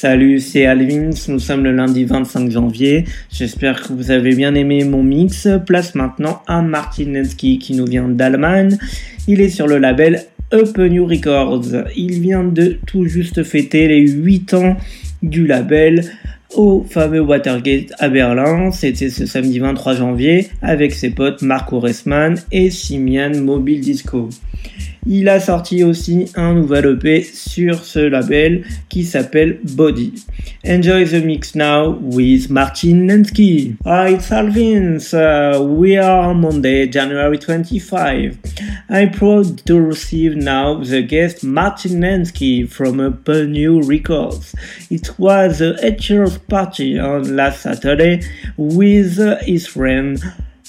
Salut, c'est Alvins, nous sommes le lundi 25 janvier. J'espère que vous avez bien aimé mon mix. Place maintenant à Martin Nensky qui nous vient d'Allemagne. Il est sur le label Up New Records. Il vient de tout juste fêter les 8 ans du label au fameux Watergate à Berlin. C'était ce samedi 23 janvier avec ses potes Marco Ressman et Simian Mobile Disco. Il a sorti aussi un nouvel EP sur ce label qui s'appelle Body. Enjoy the mix now with Martin Lensky. Hi, it's Alvins. We are on Monday, January 25. I'm proud to receive now the guest Martin Lensky from Apple New Records. It was a 8 years party on last Saturday with his friend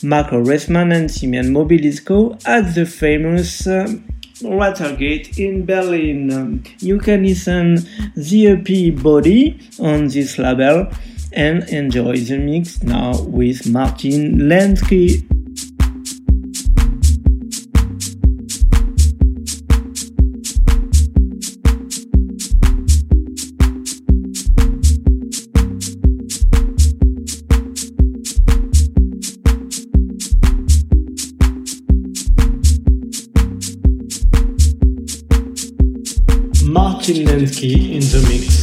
Marco Ressman and Simeon Mobilisco at the famous uh, Watergate in Berlin. You can listen the EP Body on this label and enjoy the mix now with Martin Landsky. Martin Landsky in the mix.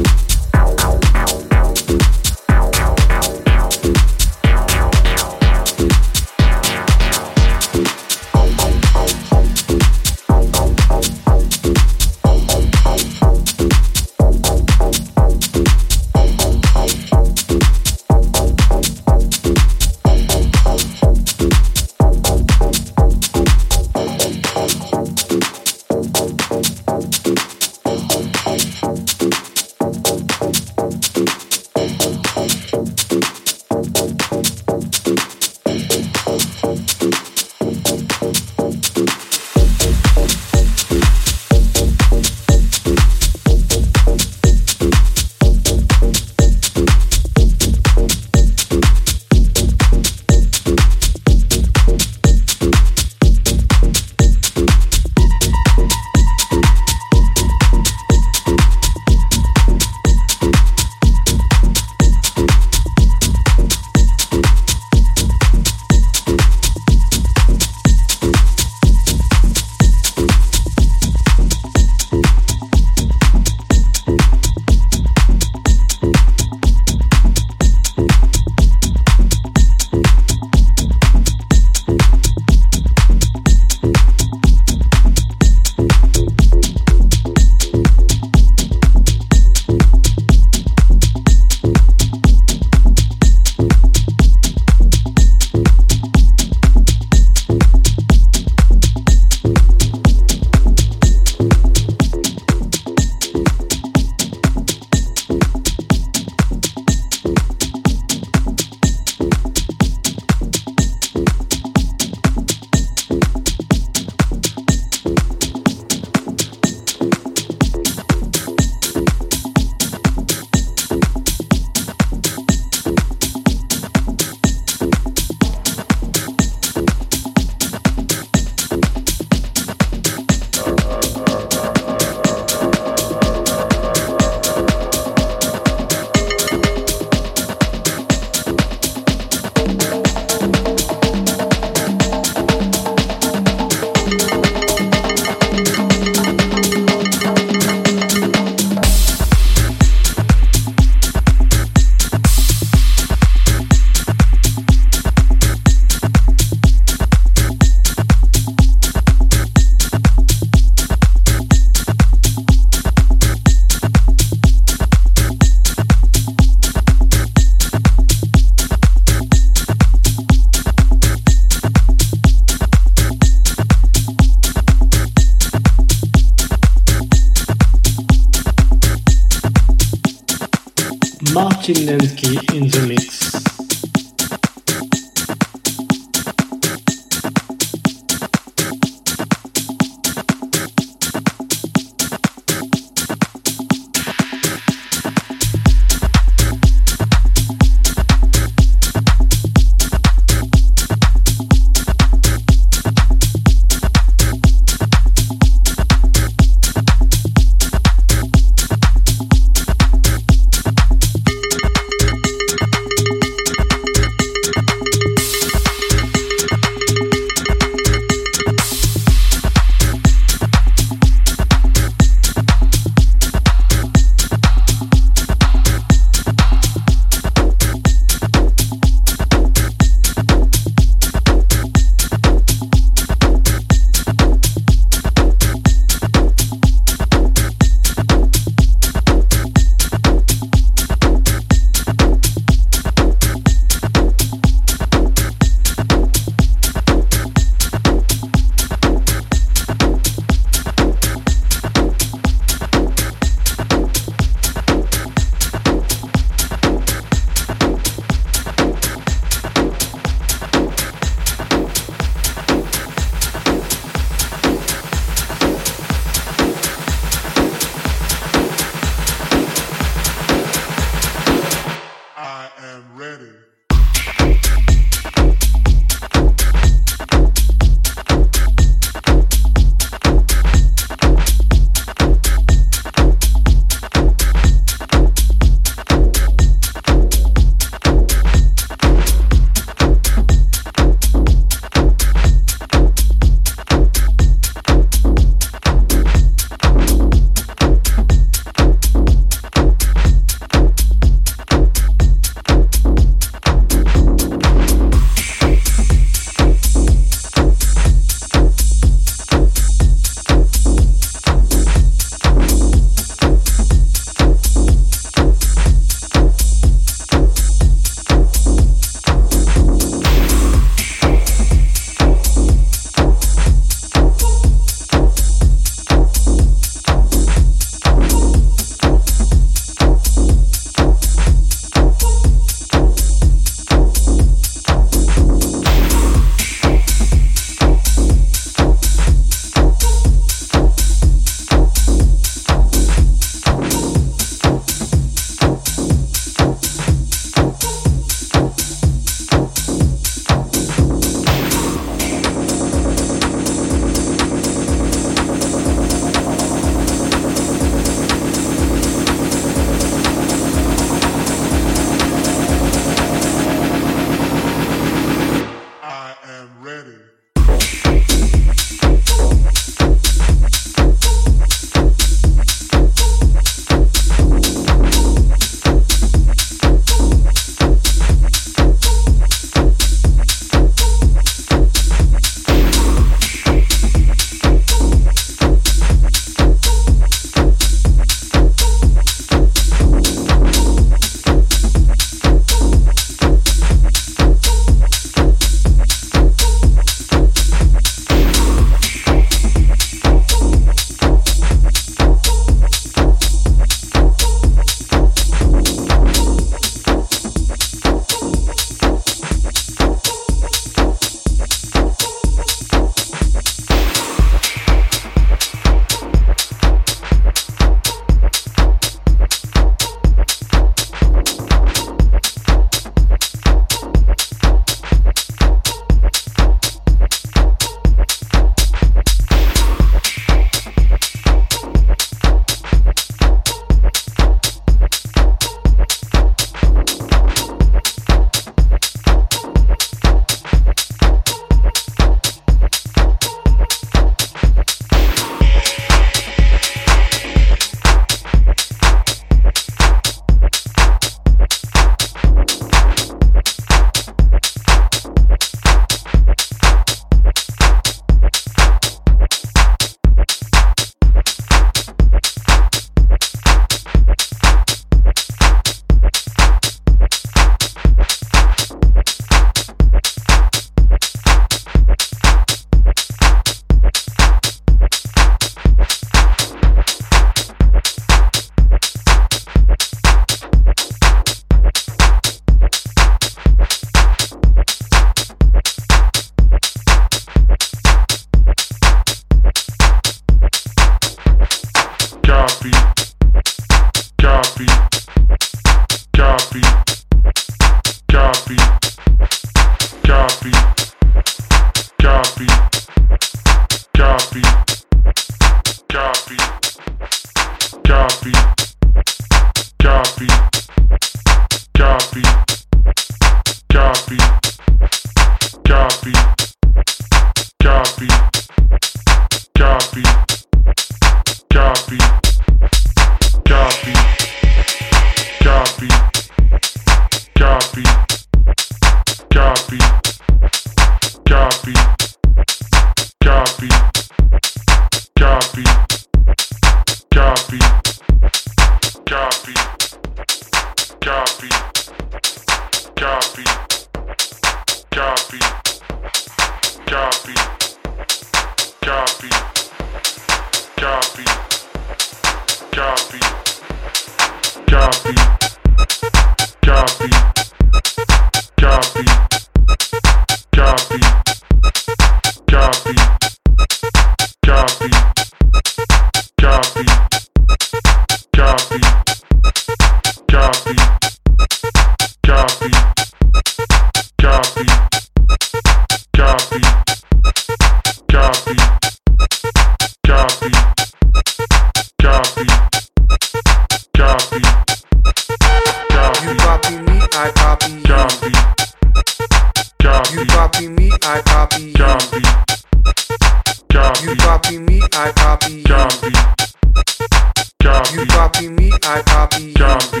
Copy Copy.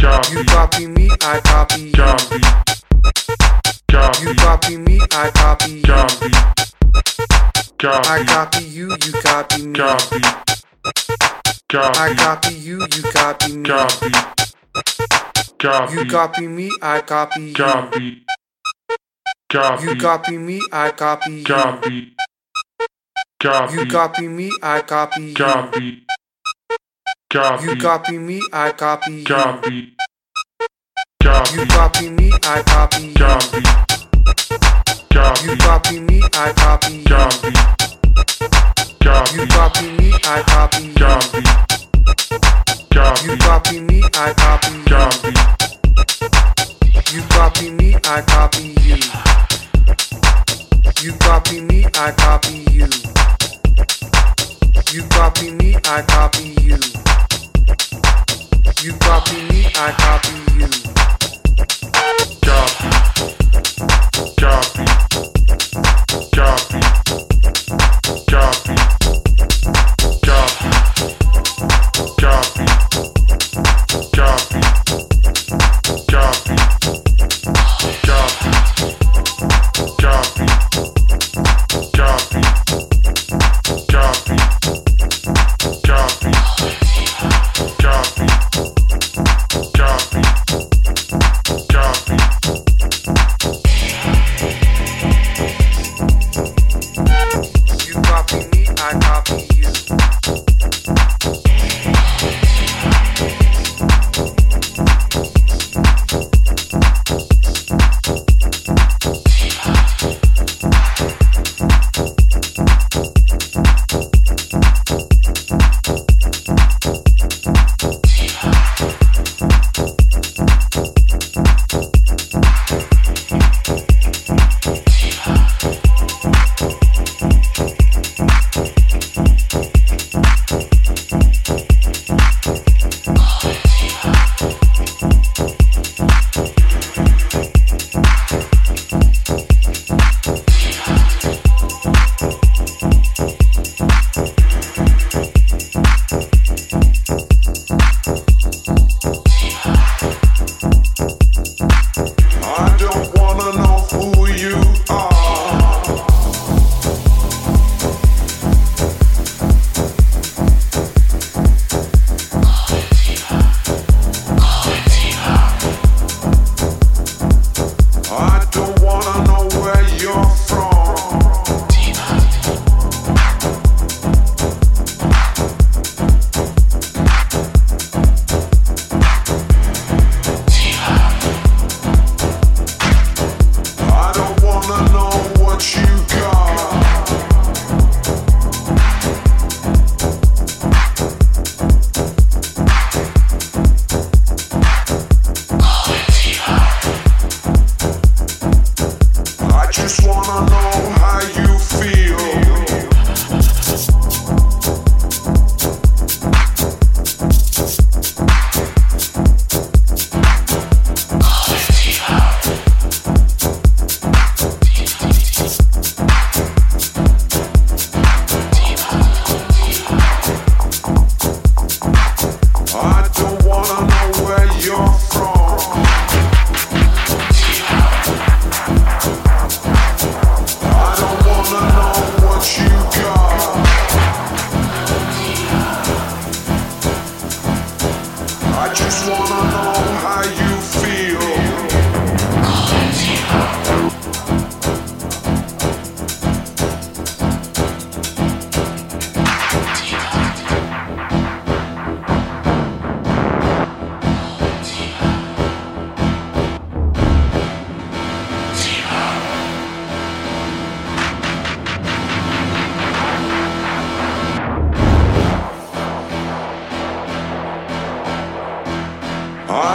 Copy. You copy me, I copy you. Copy. Copy. You copy me, I copy you. Copy. I copy. You you copy me, I copy you. You copy. Copy. You copy me, I copy you. Copy. Copy. You copy me, I copy Copy. you. Copy. You copy me, I copy. Copy. You copy me, I copy you. Copy. Copy. Me, I copy, copy. you copy me, I copy you. Copy. Me, I copy. You copy me, I copy you. Copy. You copy me, I copy you. You copy me, I copy you. You copy me, I copy you. You copy me, I copy you. Copy. Copy. Copy.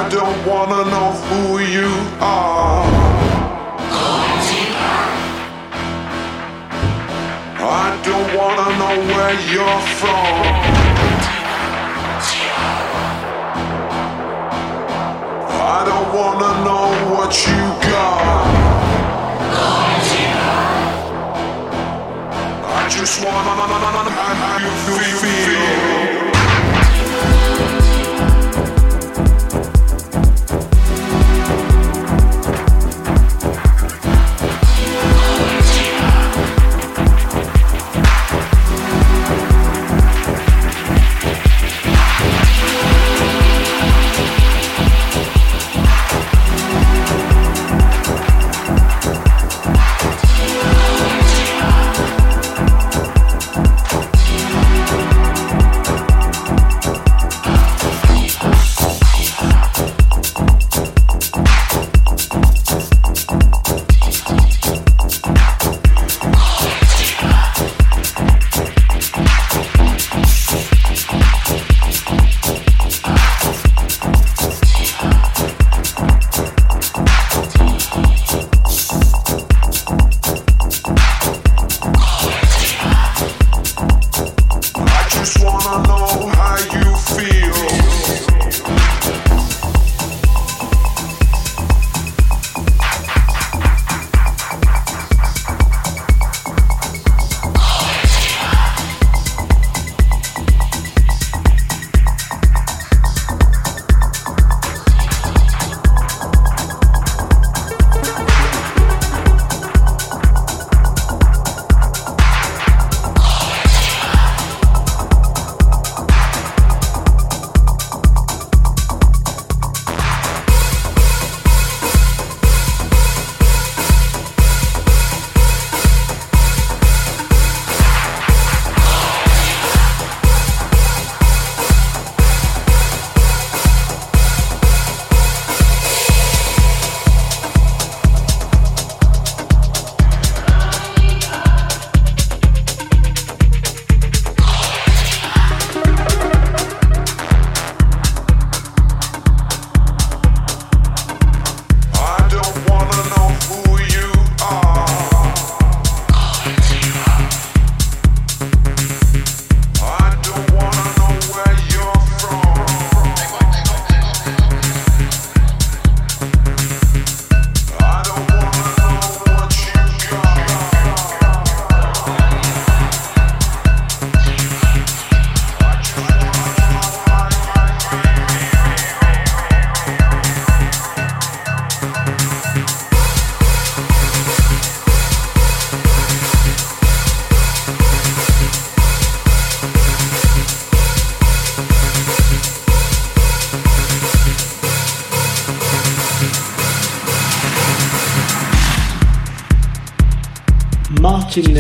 Don't wanna know who you are. I don't wanna know where you're from. I don't wanna know what you got. I just wanna know how you feel.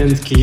Martin Landsky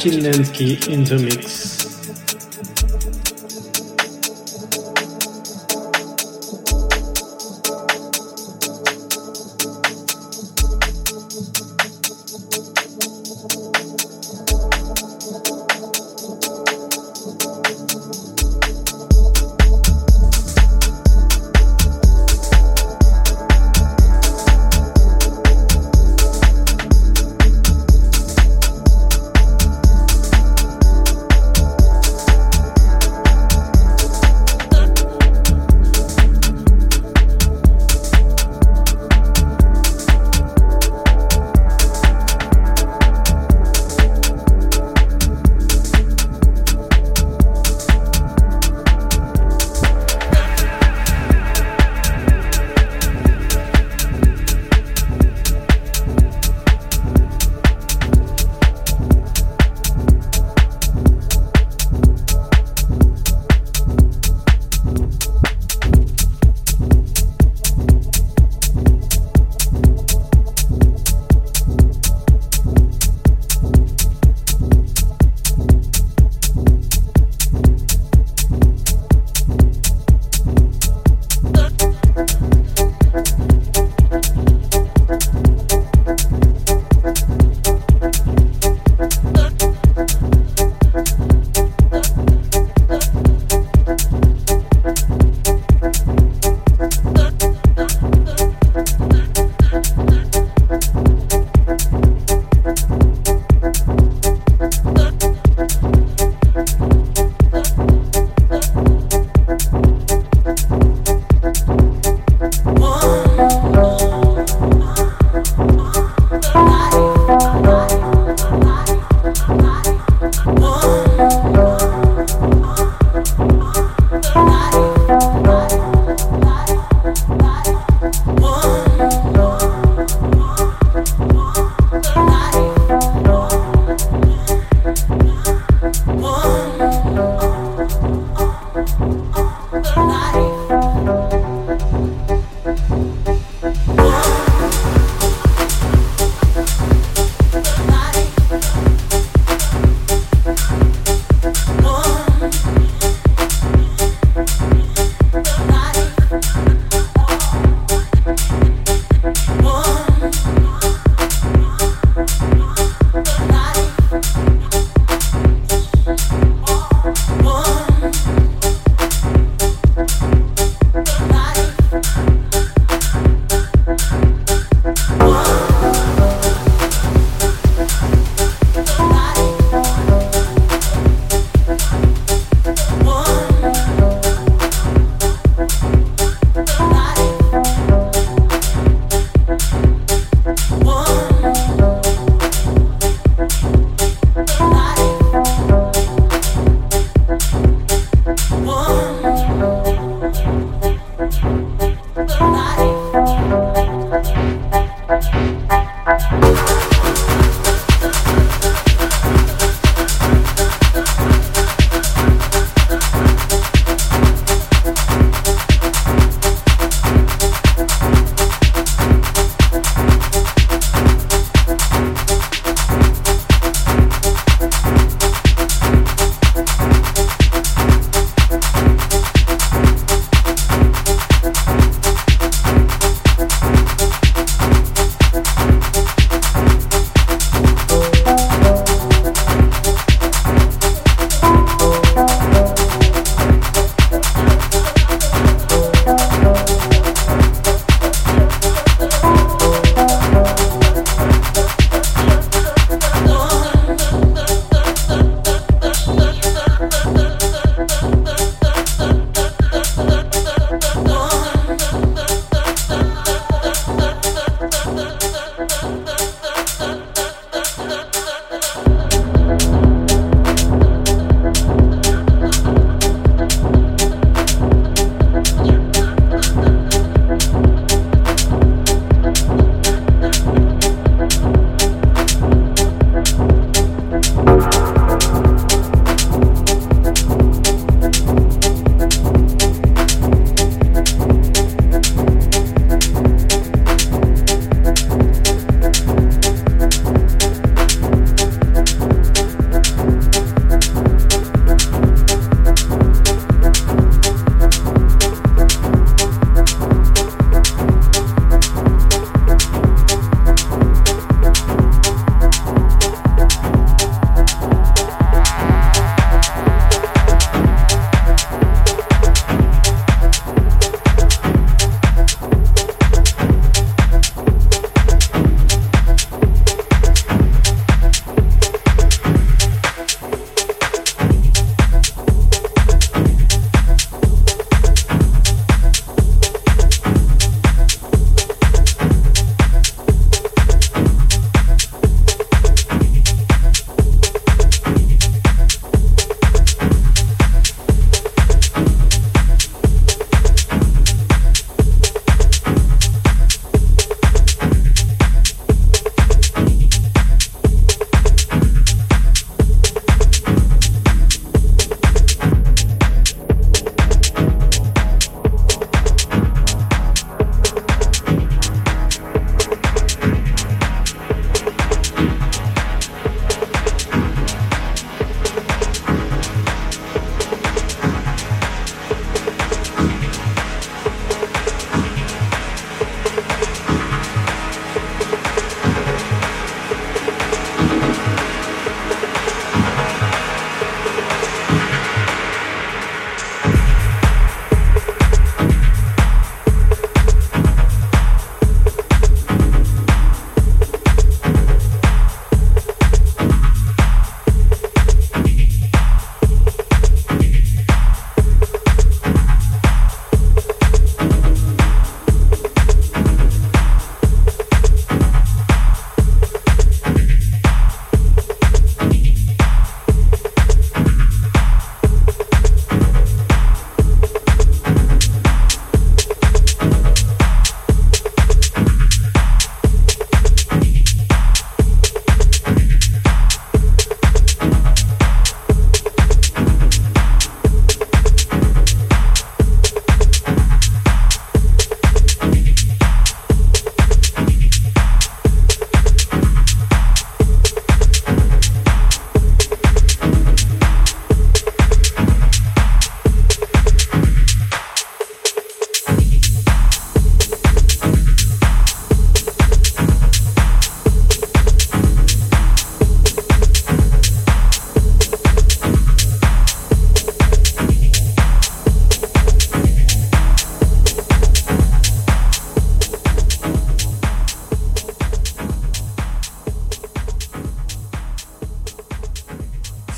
Martin Landsky in the mix.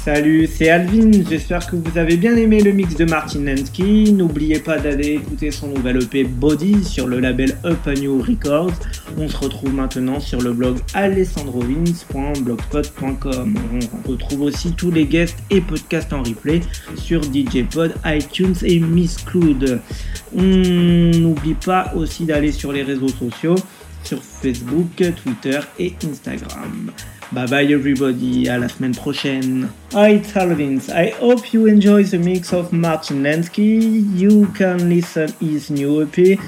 Salut, c'est Alvin, j'espère que vous avez bien aimé le mix de Martin Lensky. N'oubliez pas d'aller écouter son nouvel EP Body sur le label Up New Records. On se retrouve maintenant sur le blog alessandrovins.blogspot.com. On retrouve aussi tous les guests et podcasts en replay sur DJ Pod, iTunes et Miss Cloud. On n'oublie pas aussi d'aller sur les réseaux sociaux sur Facebook, Twitter et Instagram. Bye bye everybody, à la semaine prochaine. Hi, it's Al Vince. I hope you enjoy the mix of Martin Landsky. You can listen his new EP,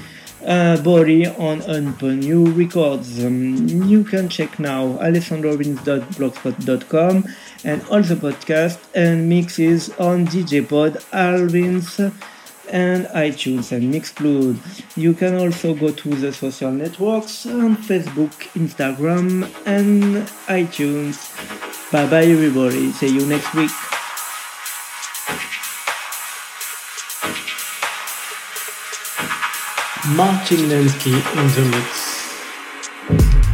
uh, Body on Upon You Records. Um, you can check now alessandrovince.blogspot.com and all the podcasts and mixes on DJ Pod Al Vince and iTunes and Mixcloud. You can also go to the social networks on Facebook, Instagram, and iTunes. Bye bye, everybody. See you next week. Martin Landsky in the mix.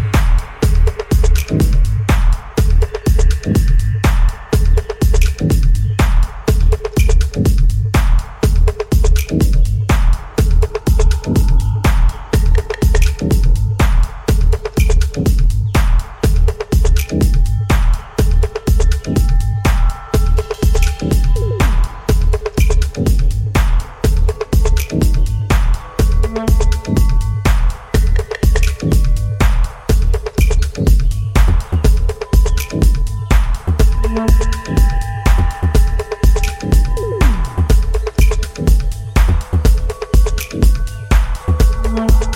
Thank.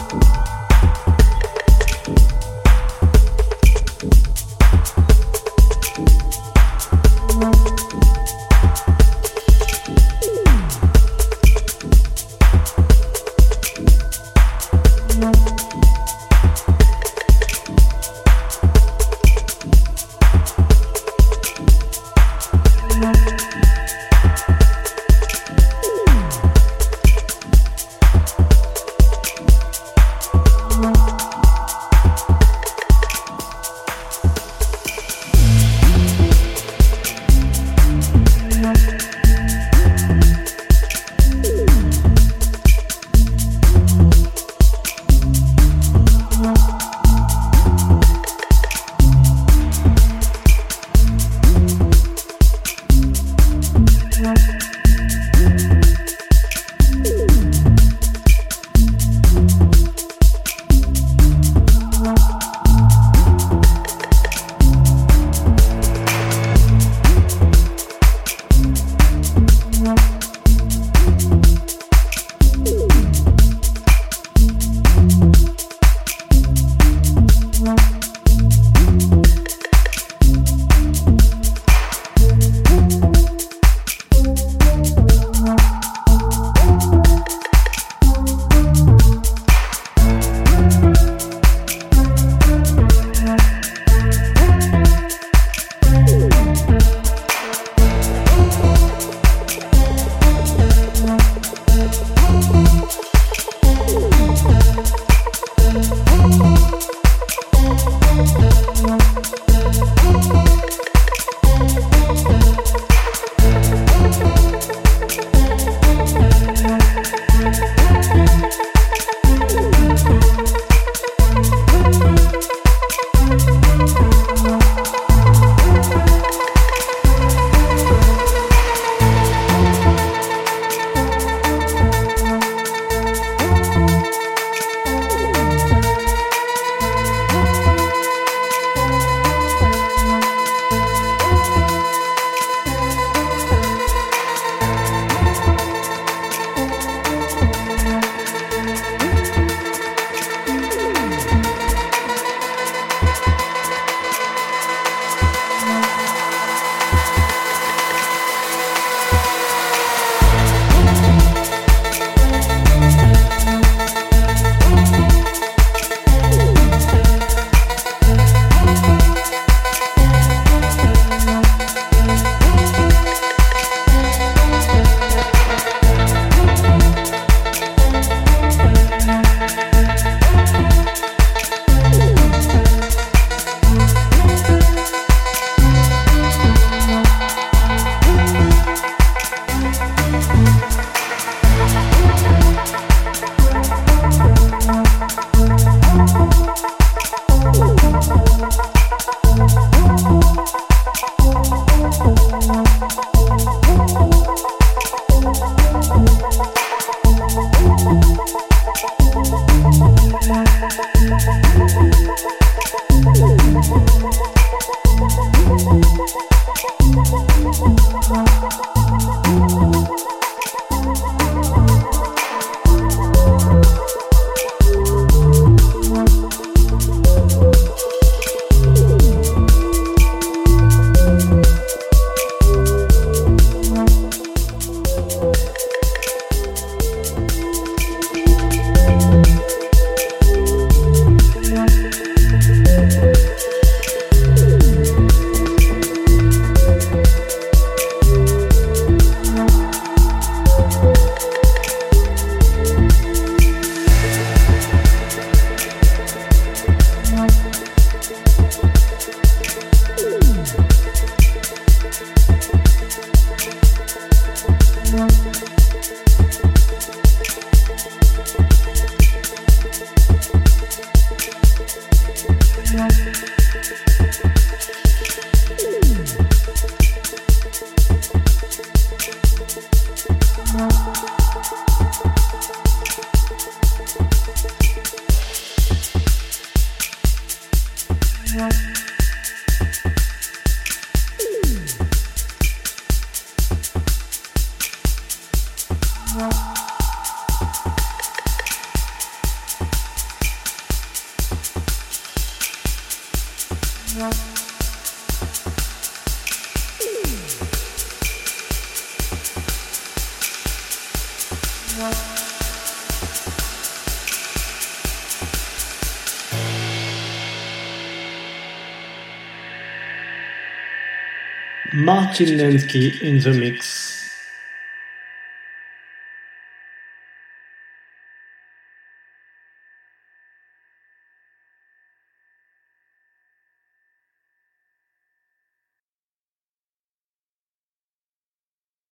Martin Landsky in the mix.